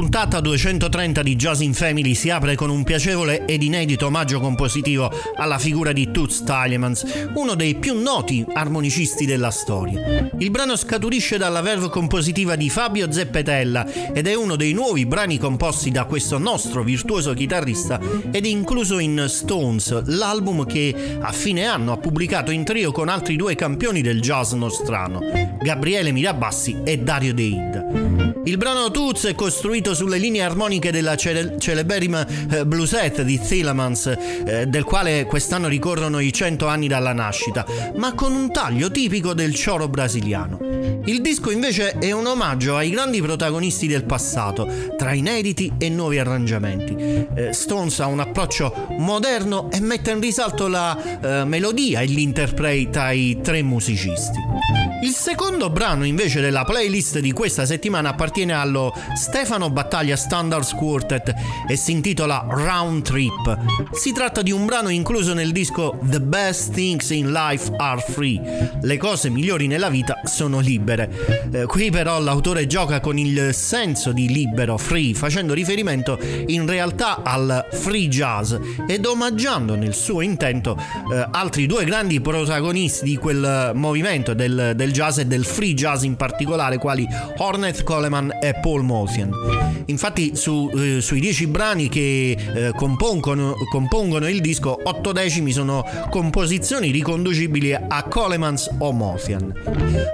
Puntata 230 di Jazz in Family si apre con un piacevole ed inedito omaggio compositivo alla figura di Toots Thielemans, uno dei più noti armonicisti della storia. Il brano scaturisce dalla verve compositiva di Fabio Zeppetella ed è uno dei nuovi brani composti da questo nostro virtuoso chitarrista ed incluso in Stones, l'album che a fine anno ha pubblicato in trio con altri due campioni del jazz nostrano, Gabriele Mirabassi e Dario Deid. Il brano Toots è costruito sulle linee armoniche della cele- celeberrima eh, bluesette di Thielemans, eh, del quale quest'anno ricorrono i 100 anni dalla nascita, ma con un taglio tipico del choro brasiliano. Il disco invece è un omaggio ai grandi protagonisti del passato, tra inediti e nuovi arrangiamenti. Eh, Stones ha un approccio moderno e mette in risalto la eh, melodia e l'interplay tra i tre musicisti. Il secondo brano invece della playlist di questa settimana appartiene allo Stefano Battaglia Standards Quartet e si intitola Round Trip. Si tratta di un brano incluso nel disco The Best Things in Life Are Free. Le cose migliori nella vita sono libere. Eh, qui però l'autore gioca con il senso di libero, free, facendo riferimento in realtà al free jazz ed omaggiando nel suo intento eh, altri due grandi protagonisti di quel movimento del, del jazz e del free jazz in particolare, quali Hornet Coleman e Paul Motian. Infatti, su, eh, sui dieci brani che eh, compongono, compongono, il disco, otto decimi sono composizioni riconducibili a Colemans o Motian.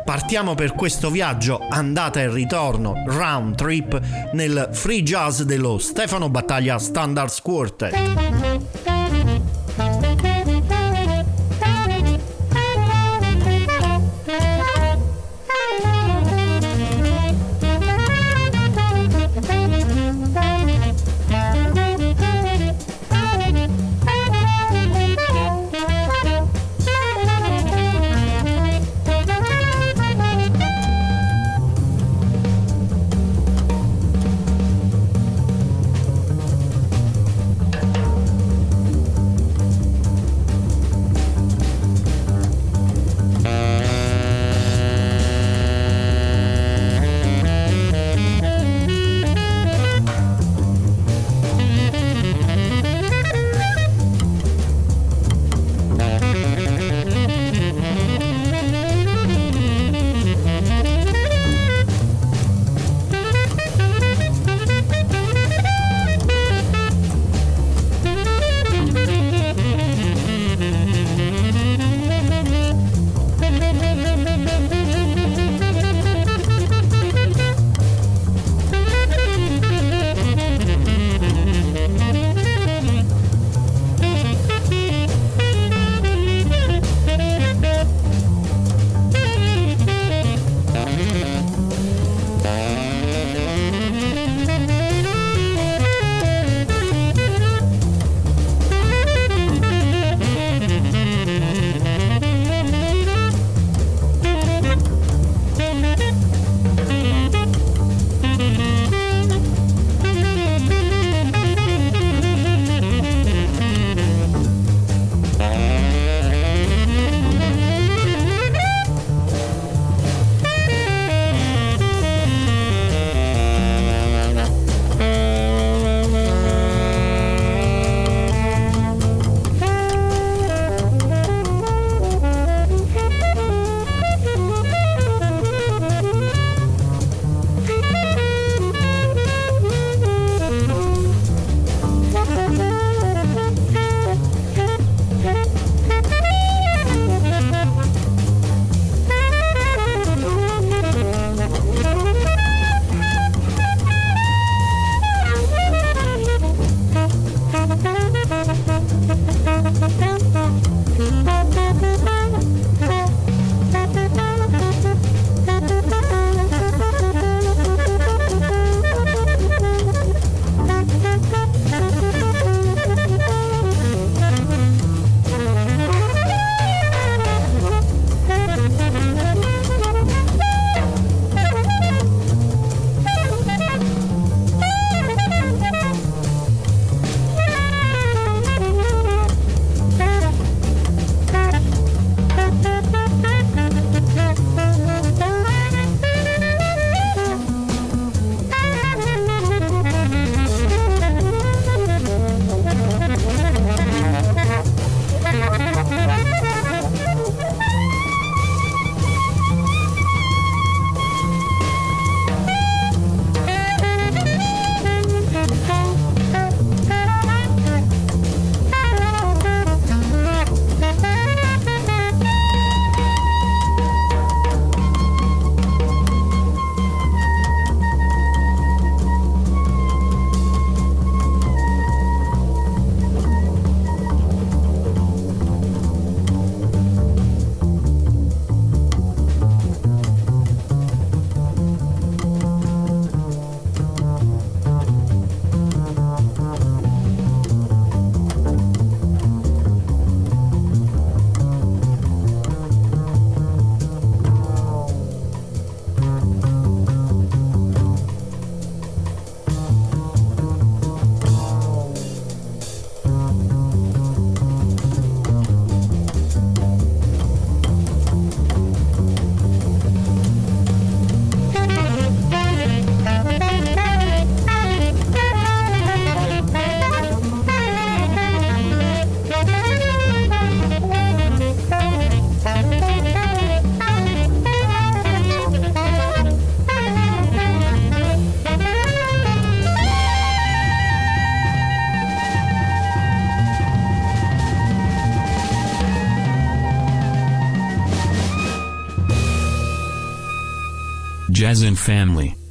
Partiamo per questo viaggio andata e ritorno, round trip, nel free jazz dello Stefano Battaglia Standards Quartet. Jazz and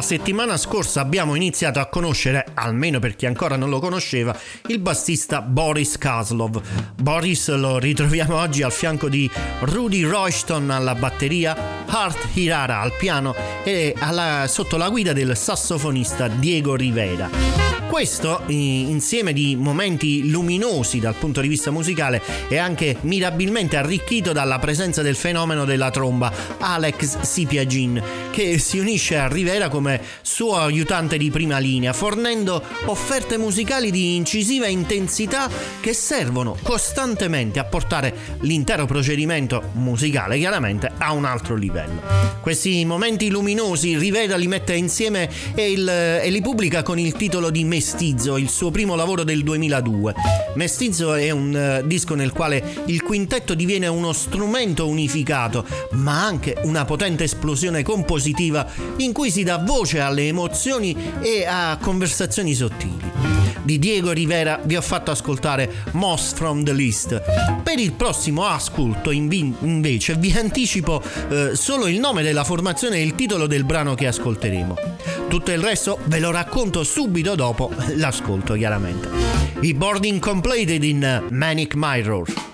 Family. settimana scorsa abbiamo iniziato a conoscere, almeno per chi ancora non lo conosceva, il bassista Boris Kaslov. Boris lo ritroviamo oggi al fianco di Rudy Royston alla batteria, Hart Hirara al piano e alla, sotto la guida del sassofonista Diego Rivera. Questo, insieme di momenti luminosi dal punto di vista musicale, è anche mirabilmente arricchito dalla presenza del fenomeno della tromba Alex Sipiagin, che si unisce a Rivera come suo aiutante di prima linea, fornendo offerte musicali di incisiva intensità che servono costantemente a portare l'intero procedimento musicale chiaramente a un altro livello. Questi momenti luminosi Rivera li mette insieme e, il, e li pubblica con il titolo di Mestizzo, il suo primo lavoro del 2002. Mestizzo è un uh, disco nel quale il quintetto diviene uno strumento unificato, ma anche una potente esplosione compositiva in cui si dà voce alle emozioni e a conversazioni sottili. Di Diego Rivera vi ho fatto ascoltare Moss from the List. Per il prossimo ascolto invece vi anticipo eh, solo il nome della formazione e il titolo del brano che ascolteremo. Tutto il resto ve lo racconto subito dopo l'ascolto chiaramente. I boarding completed in Manic Mirror.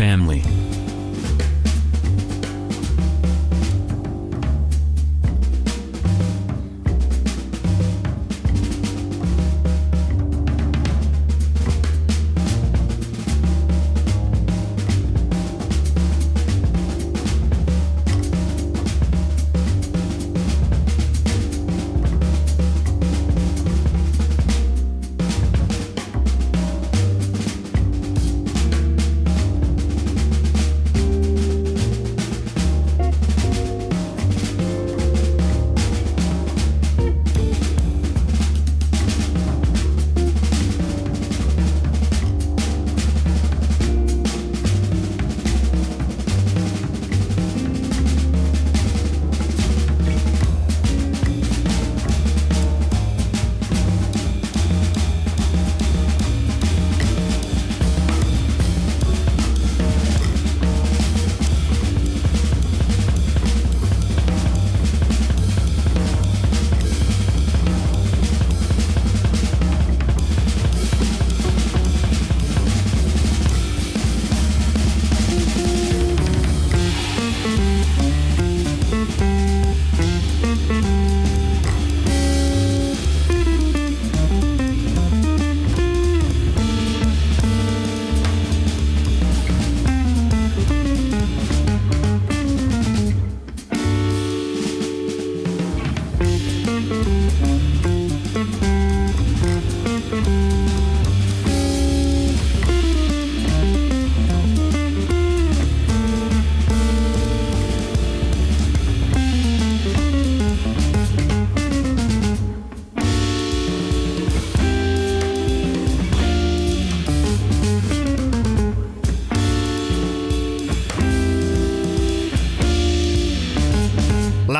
Family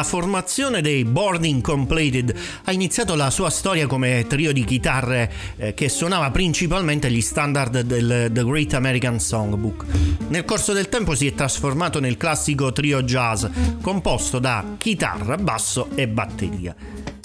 la formazione dei Boarding Completed ha iniziato la sua storia come trio di chitarre eh, che suonava principalmente gli standard del The Great American Songbook. Nel corso del tempo si è trasformato nel classico trio jazz composto da chitarra, basso e batteria.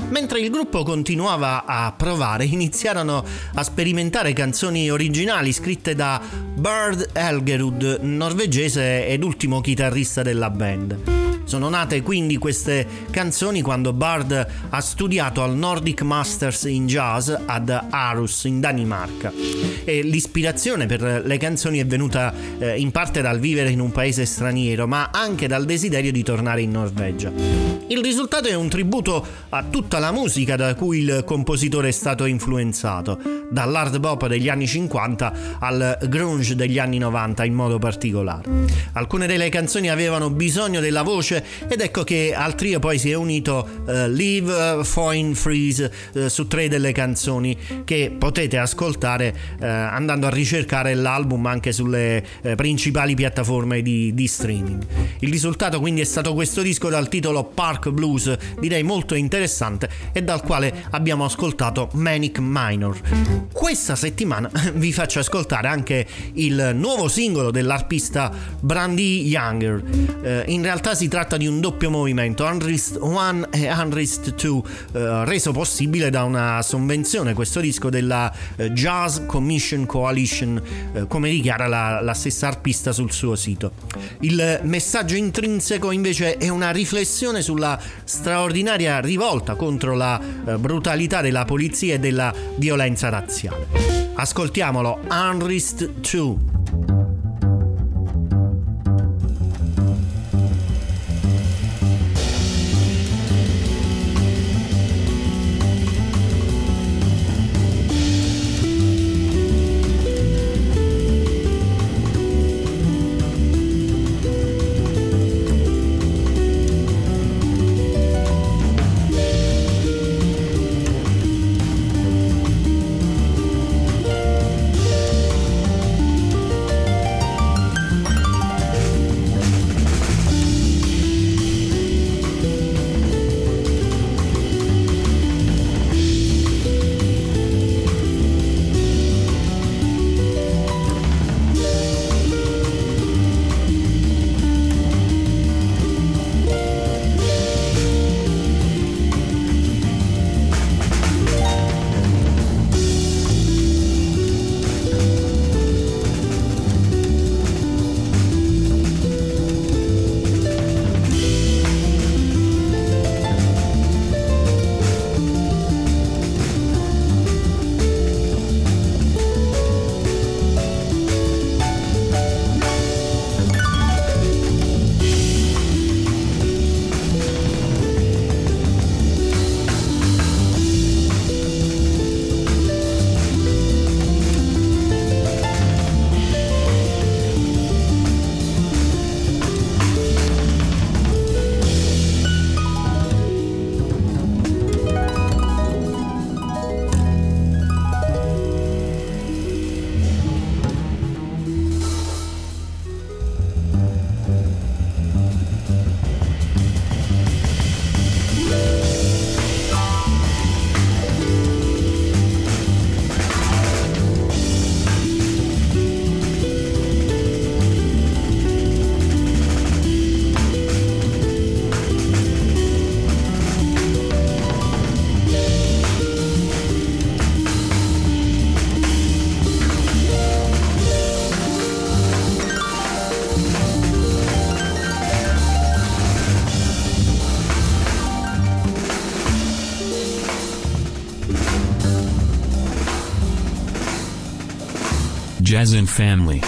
Mentre il gruppo continuava a provare, iniziarono a sperimentare canzoni originali scritte da Bird Elgerud, norvegese ed ultimo chitarrista della band. Sono nate quindi queste canzoni quando Bard ha studiato al Nordic Masters in Jazz ad Aarhus in Danimarca e l'ispirazione per le canzoni è venuta eh, in parte dal vivere in un paese straniero ma anche dal desiderio di tornare in Norvegia. Il risultato è un tributo a tutta la musica da cui il compositore è stato influenzato, dall'hard bop degli anni 50 al grunge degli anni 90 in modo particolare. Alcune delle canzoni avevano bisogno della voce ed ecco che al trio poi si è unito uh, Live Foin Freeze uh, su tre delle canzoni che potete ascoltare uh, andando a ricercare l'album anche sulle principali piattaforme di, di streaming. Il risultato quindi è stato questo disco dal titolo Park Blues, direi molto interessante e dal quale abbiamo ascoltato Manic Minor. Questa settimana vi faccio ascoltare anche il nuovo singolo dell'arpista Brandy Younger. in realtà si tratta tratta di un doppio movimento, Unrest 1 e Unrest 2, eh, reso possibile da una sovvenzione, questo disco della eh, Jazz Commission Coalition, eh, come dichiara la, la stessa arpista sul suo sito. Il messaggio intrinseco invece è una riflessione sulla straordinaria rivolta contro la eh, brutalità della polizia e della violenza razziale. Ascoltiamolo, Unrest 2. Jazz and Family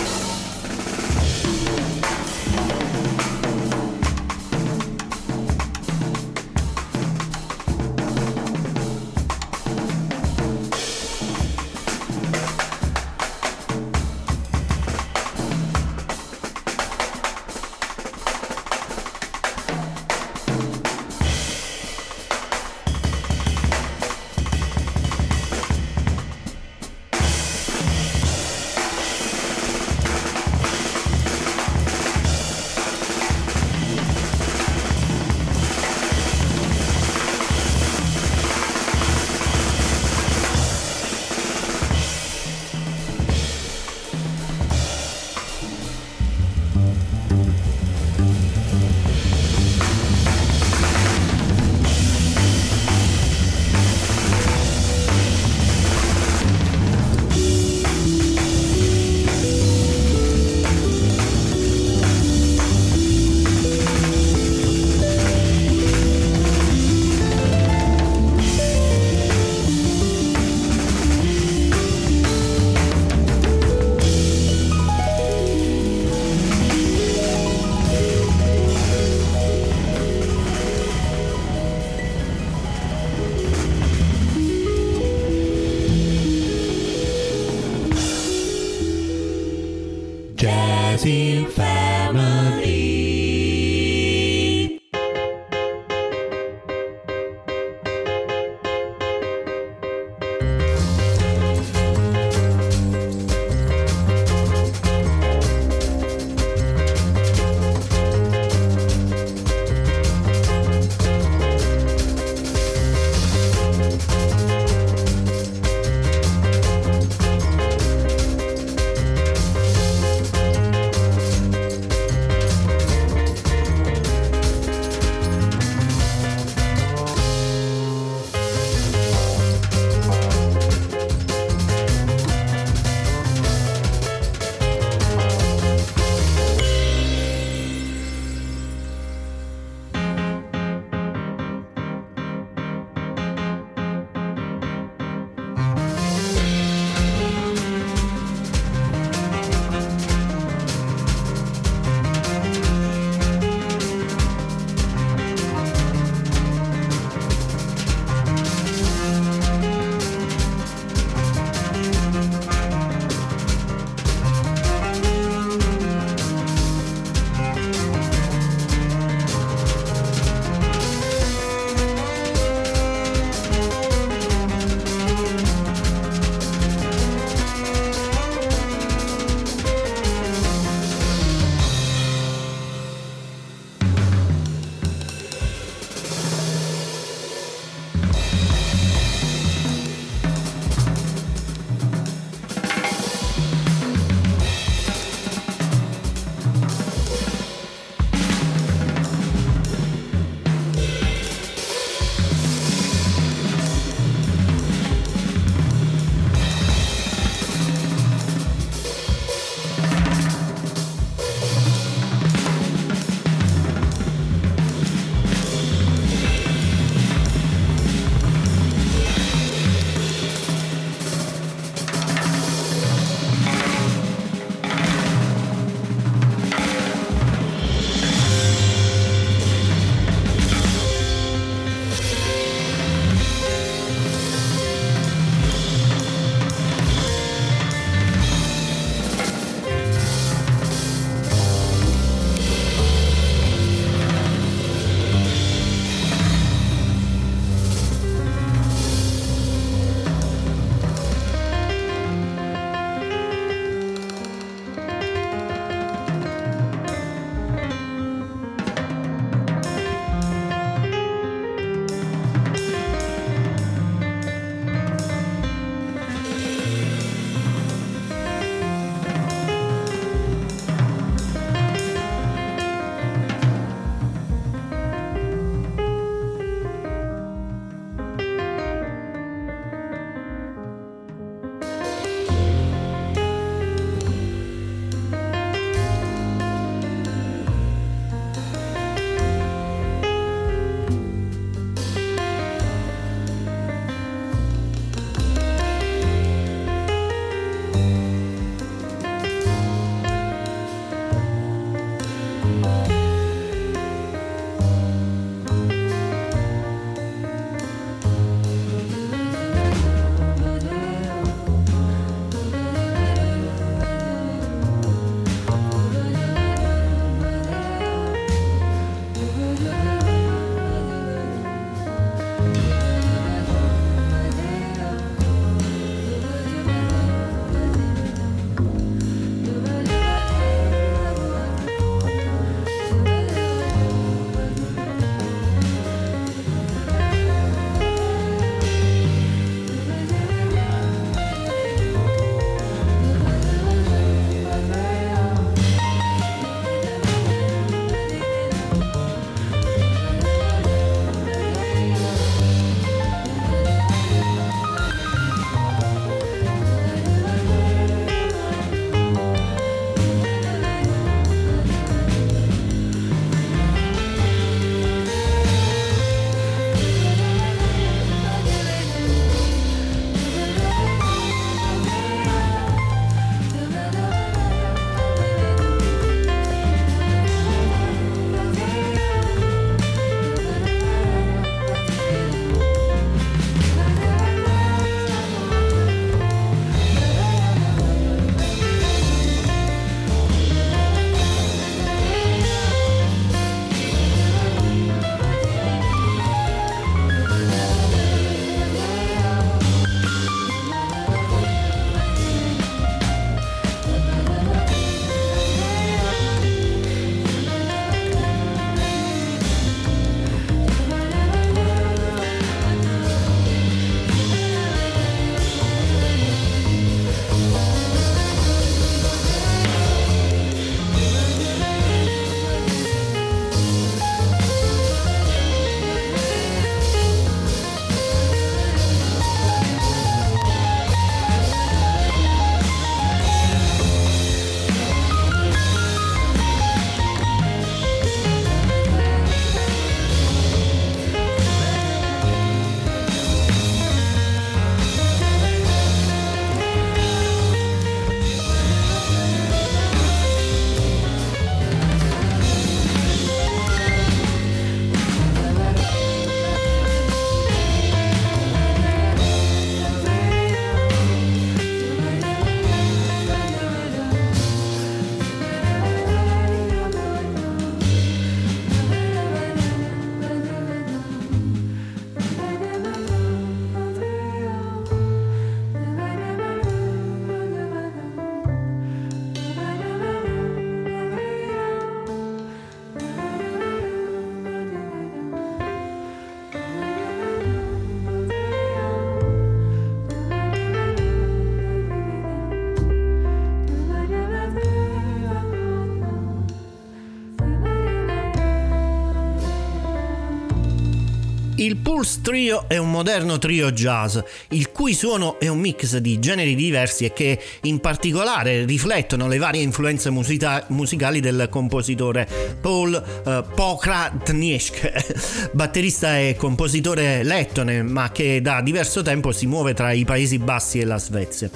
Il Pulse Trio è un moderno trio jazz, il cui suono è un mix di generi diversi e che in particolare riflettono le varie influenze musica- musicali del compositore Paul uh, Pokratnisk, batterista e compositore lettone, ma che da diverso tempo si muove tra i Paesi Bassi e la Svezia.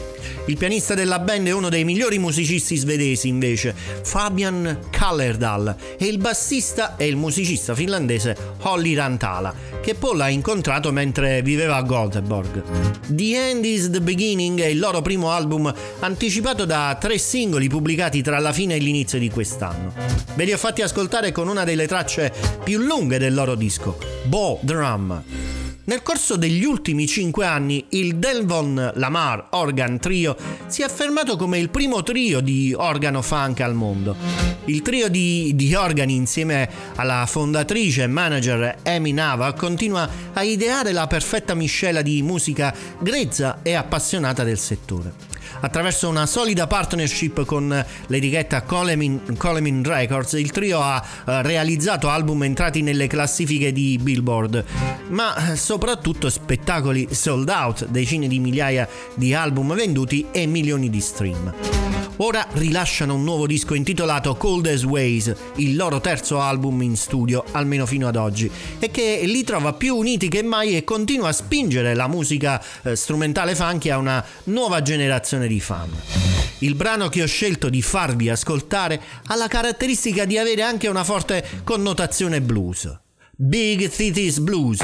Il pianista della band è uno dei migliori musicisti svedesi, invece, Fabian Kallerdal, e il bassista è il musicista finlandese Holly Rantala, che Paul ha incontrato mentre viveva a Göteborg. The End is the Beginning è il loro primo album anticipato da tre singoli pubblicati tra la fine e l'inizio di quest'anno. Ve li ho fatti ascoltare con una delle tracce più lunghe del loro disco, Bo Drum. Nel corso degli ultimi cinque anni il Delvon Lamar Organ Trio si è affermato come il primo trio di organo funk al mondo. Il trio di, di organi insieme alla fondatrice e manager Amy Nava continua a ideare la perfetta miscela di musica grezza e appassionata del settore attraverso una solida partnership con l'etichetta Coleman, Coleman Records, il trio ha eh, realizzato album entrati nelle classifiche di Billboard, ma soprattutto spettacoli sold out, decine di migliaia di album venduti e milioni di stream. Ora rilasciano un nuovo disco intitolato Cold as Ways, il loro terzo album in studio, almeno fino ad oggi, e che li trova più uniti che mai e continua a spingere la musica eh, strumentale funky a una nuova generazione di fan. Il brano che ho scelto di farvi ascoltare ha la caratteristica di avere anche una forte connotazione blues. Big Cities Blues.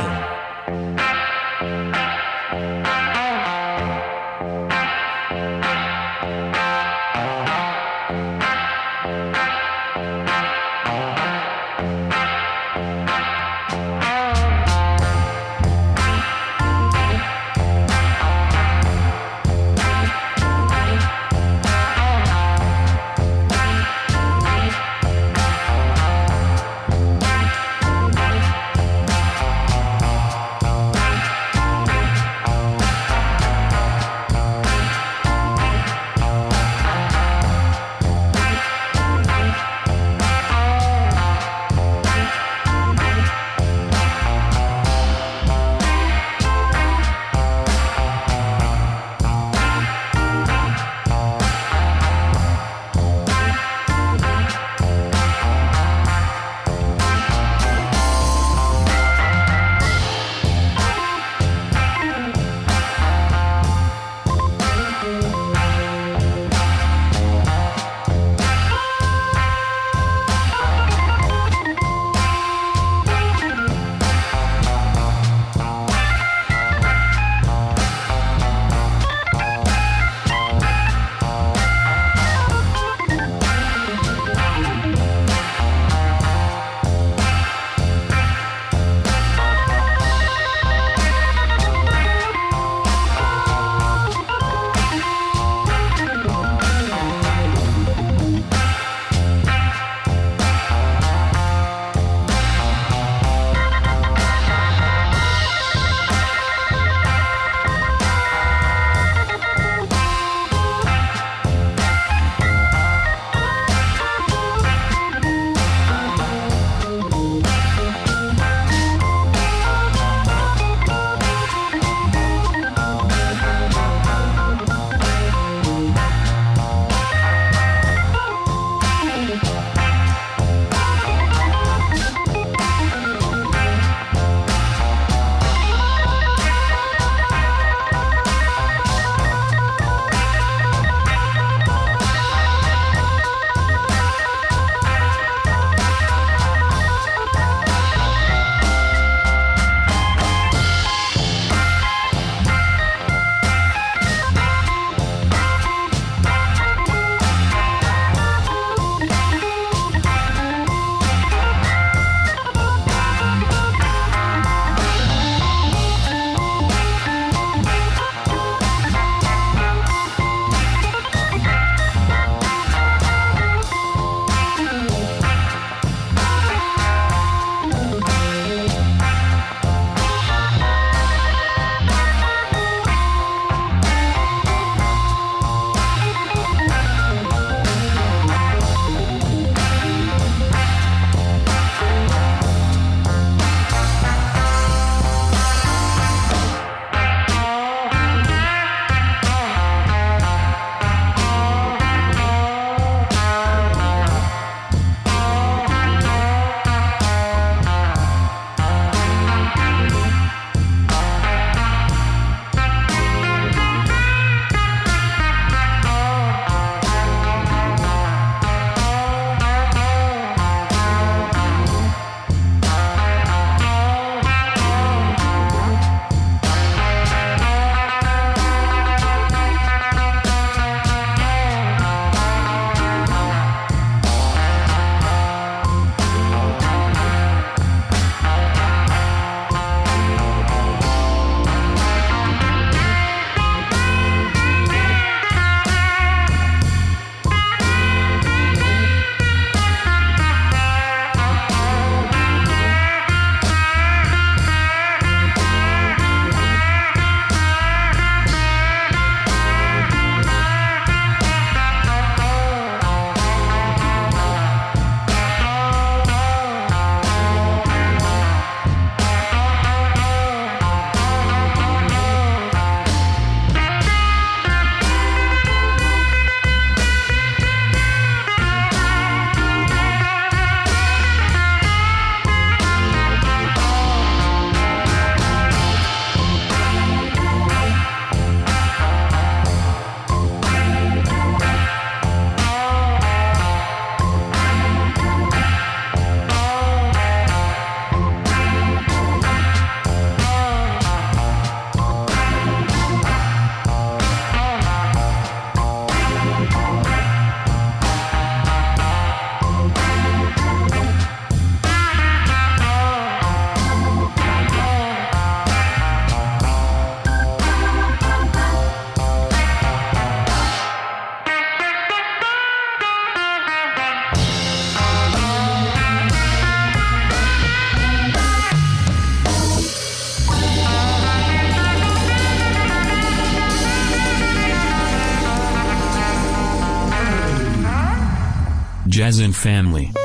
Family.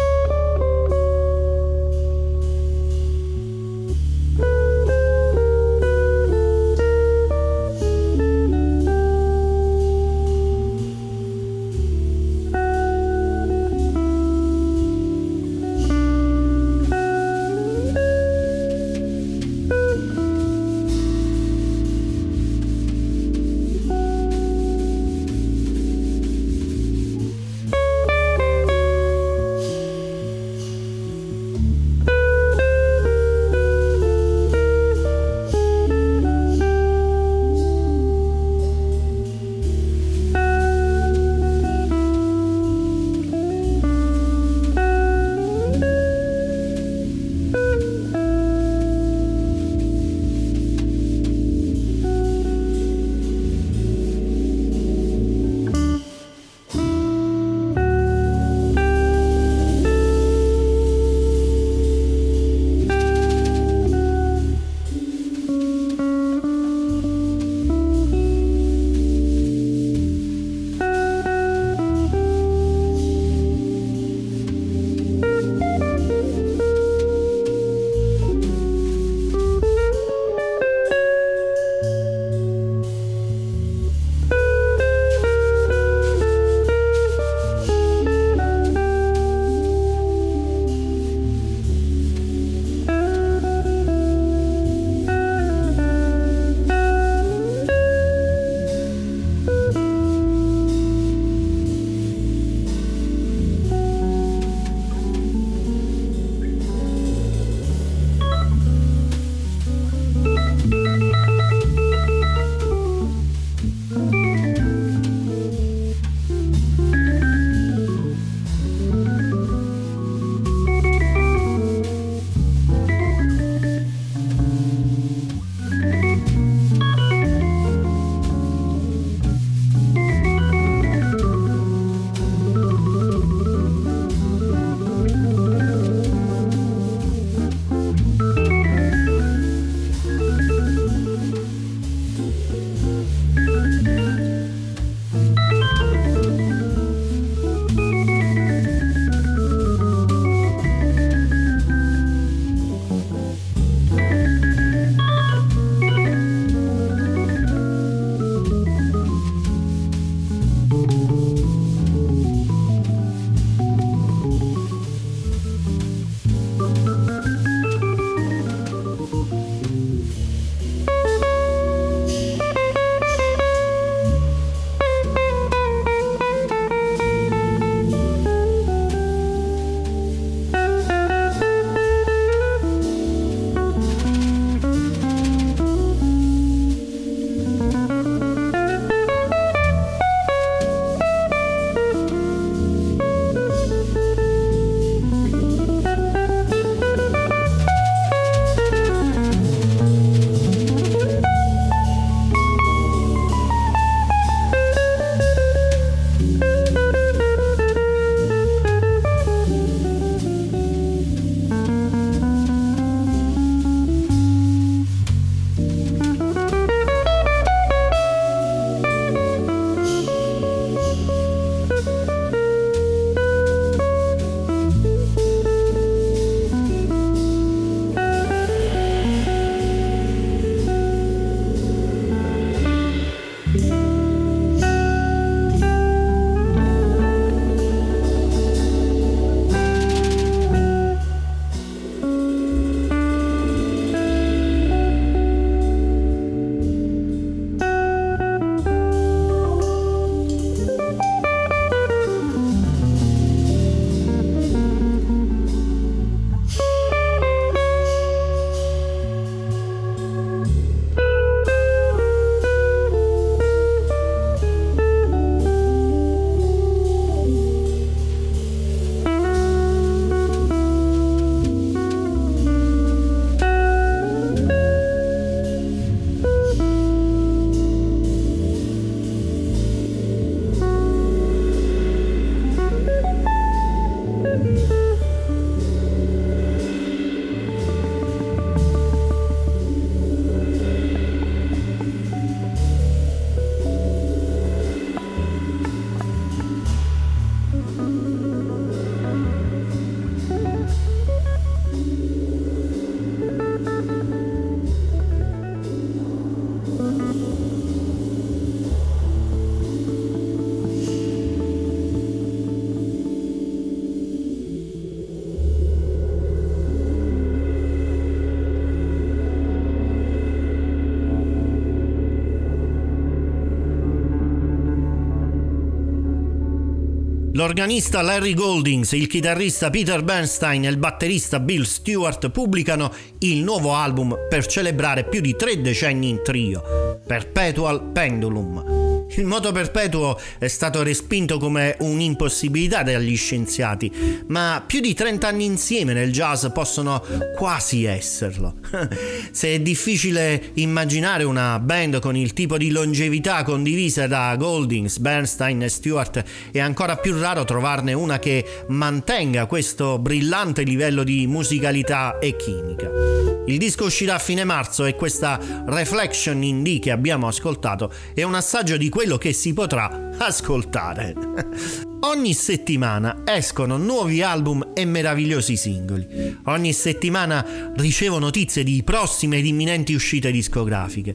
L'organista Larry Goldings, il chitarrista Peter Bernstein e il batterista Bill Stewart pubblicano il nuovo album per celebrare più di tre decenni in trio, Perpetual Pendulum. Il moto perpetuo è stato respinto come un'impossibilità dagli scienziati, ma più di 30 anni insieme nel jazz possono quasi esserlo. Se è difficile immaginare una band con il tipo di longevità condivisa da Goldings, Bernstein e Stewart, è ancora più raro trovarne una che mantenga questo brillante livello di musicalità e chimica. Il disco uscirà a fine marzo e questa Reflection in D che abbiamo ascoltato è un assaggio di quello che si potrà ascoltare. Ogni settimana escono nuovi album e meravigliosi singoli. Ogni settimana ricevo notizie di prossime ed imminenti uscite discografiche.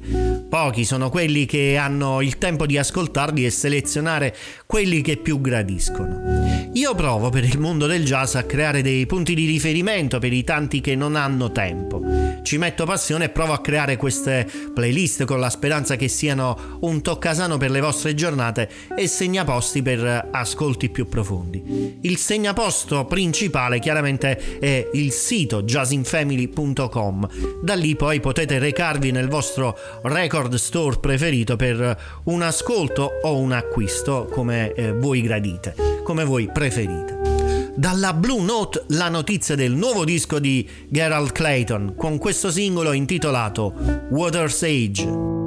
Pochi sono quelli che hanno il tempo di ascoltarli e selezionare quelli che più gradiscono. Io provo per il mondo del jazz a creare dei punti di riferimento per i tanti che non hanno tempo. Ci metto passione e provo a creare queste playlist con la speranza che siano un toccasano per le vostre giornate e segnaposti per ascolti più profondi. Il segnaposto principale chiaramente è il sito jazzinfamily.com. Da lì poi potete recarvi nel vostro record store preferito per un ascolto o un acquisto come eh, voi gradite, come voi preferite. Dalla Blue Note la notizia del nuovo disco di Gerald Clayton con questo singolo intitolato Water's Age.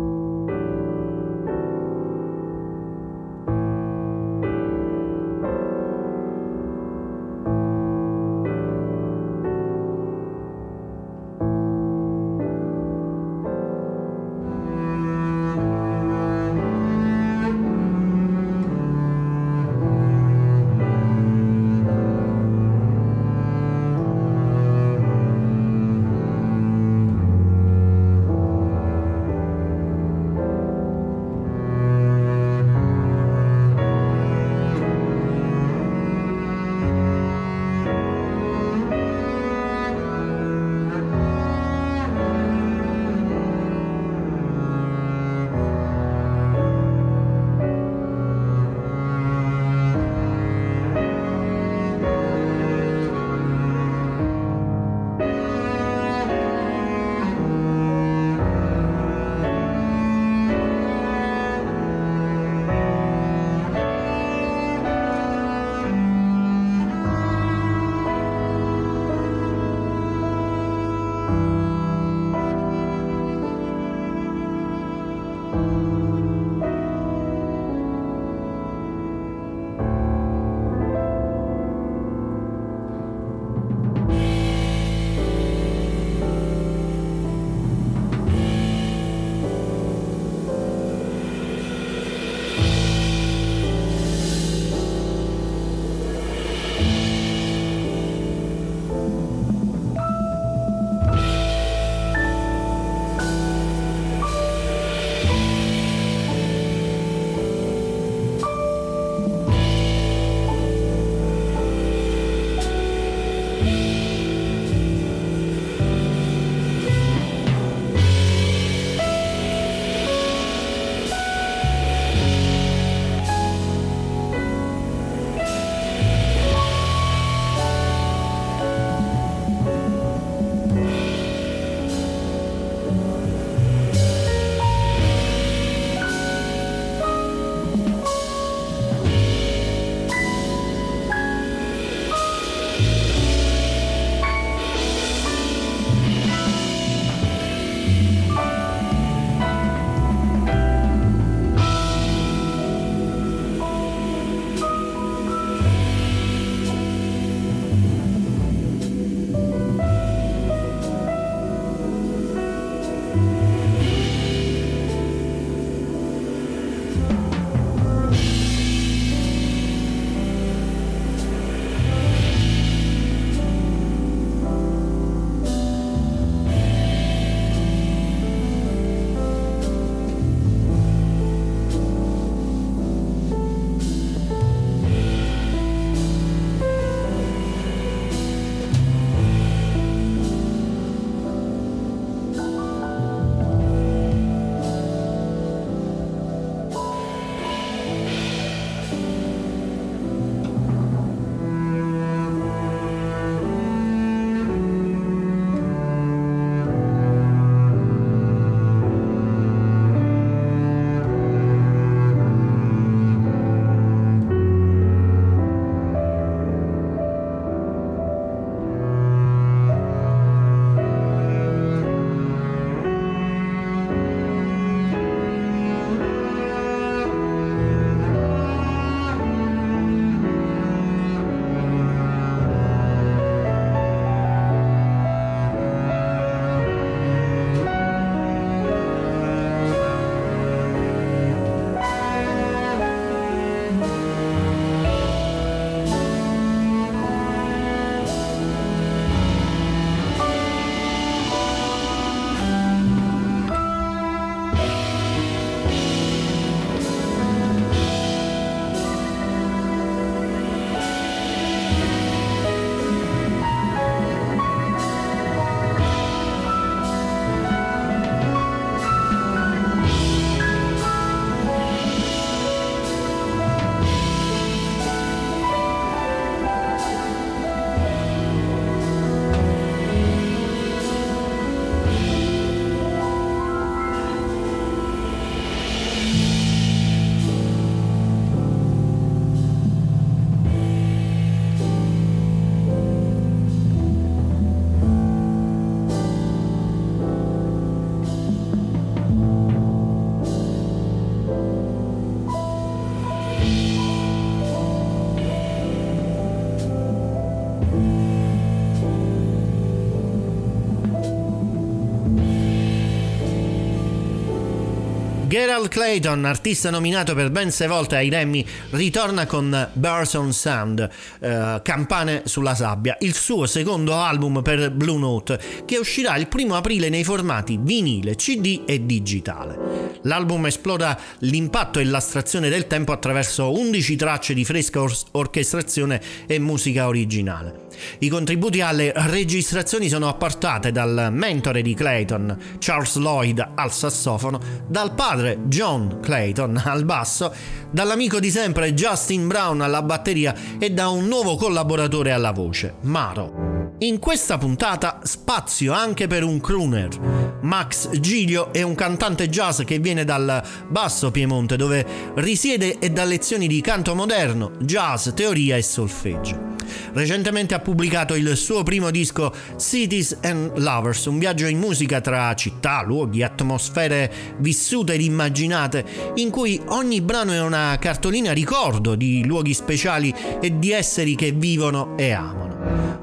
Gerald Clayton, artista nominato per ben sei volte ai Grammy, ritorna con Birds on Sand, eh, Campane sulla sabbia, il suo secondo album per Blue Note, che uscirà il primo aprile nei formati vinile, CD e digitale. L'album esplora l'impatto e l'astrazione del tempo attraverso 11 tracce di fresca or- orchestrazione e musica originale. I contributi alle registrazioni sono apportate dal mentore di Clayton, Charles Lloyd, al sassofono, dal padre John Clayton al basso, dall'amico di sempre Justin Brown alla batteria e da un nuovo collaboratore alla voce, Maro. In questa puntata spazio anche per un crooner. Max Giglio è un cantante jazz che viene dal Basso Piemonte dove risiede e dà lezioni di canto moderno, jazz, teoria e solfeggio. Recentemente ha pubblicato il suo primo disco Cities and Lovers, un viaggio in musica tra città, luoghi, atmosfere vissute ed immaginate, in cui ogni brano è una cartolina ricordo di luoghi speciali e di esseri che vivono e amano.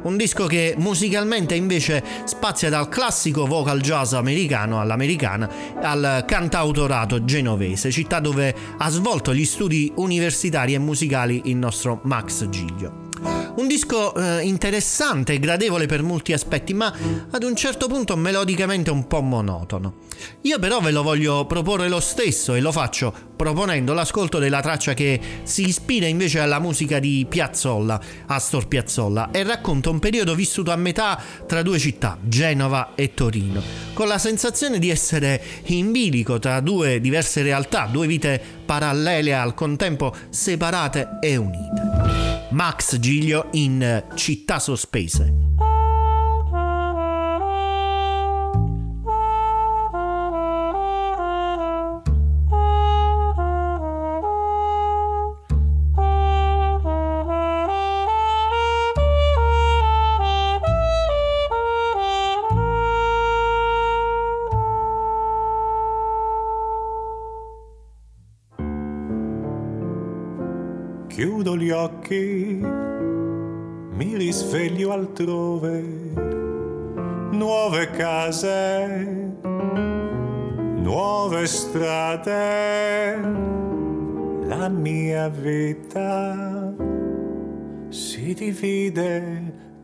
Un disco che musicalmente invece spazia dal classico vocal jazz americano all'americana al cantautorato genovese, città dove ha svolto gli studi universitari e musicali il nostro Max Giglio. Un disco eh, interessante e gradevole per molti aspetti, ma ad un certo punto melodicamente un po' monotono. Io però ve lo voglio proporre lo stesso e lo faccio proponendo l'ascolto della traccia che si ispira invece alla musica di Piazzolla, Astor Piazzolla, e racconta un periodo vissuto a metà tra due città, Genova e Torino, con la sensazione di essere in bilico tra due diverse realtà, due vite parallele al contempo separate e unite. Max Giglio in Città Sospese.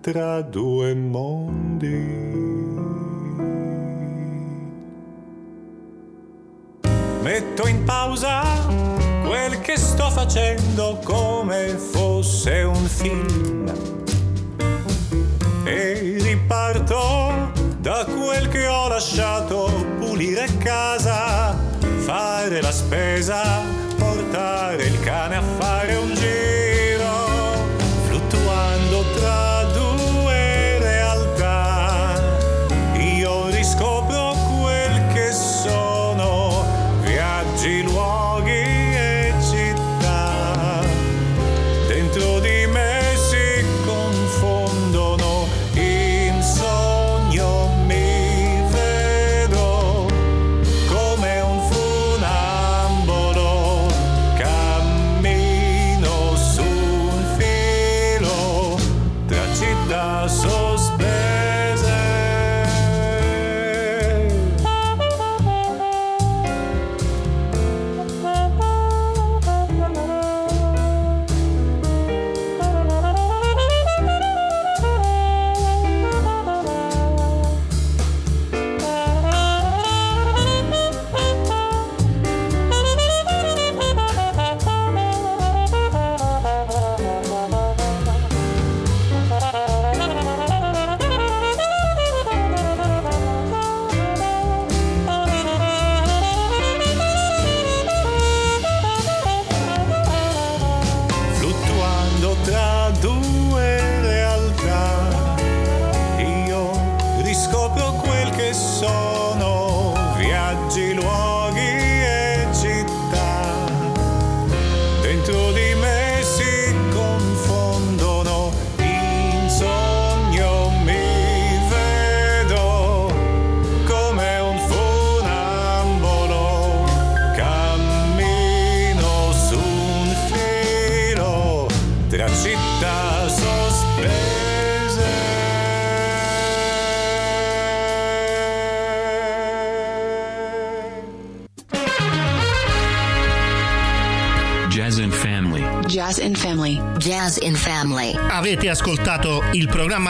Tra due mondi. Metto in pausa quel che sto facendo come fosse un film. E riparto da quel che ho lasciato, pulire casa, fare la spesa, portare il cane a fare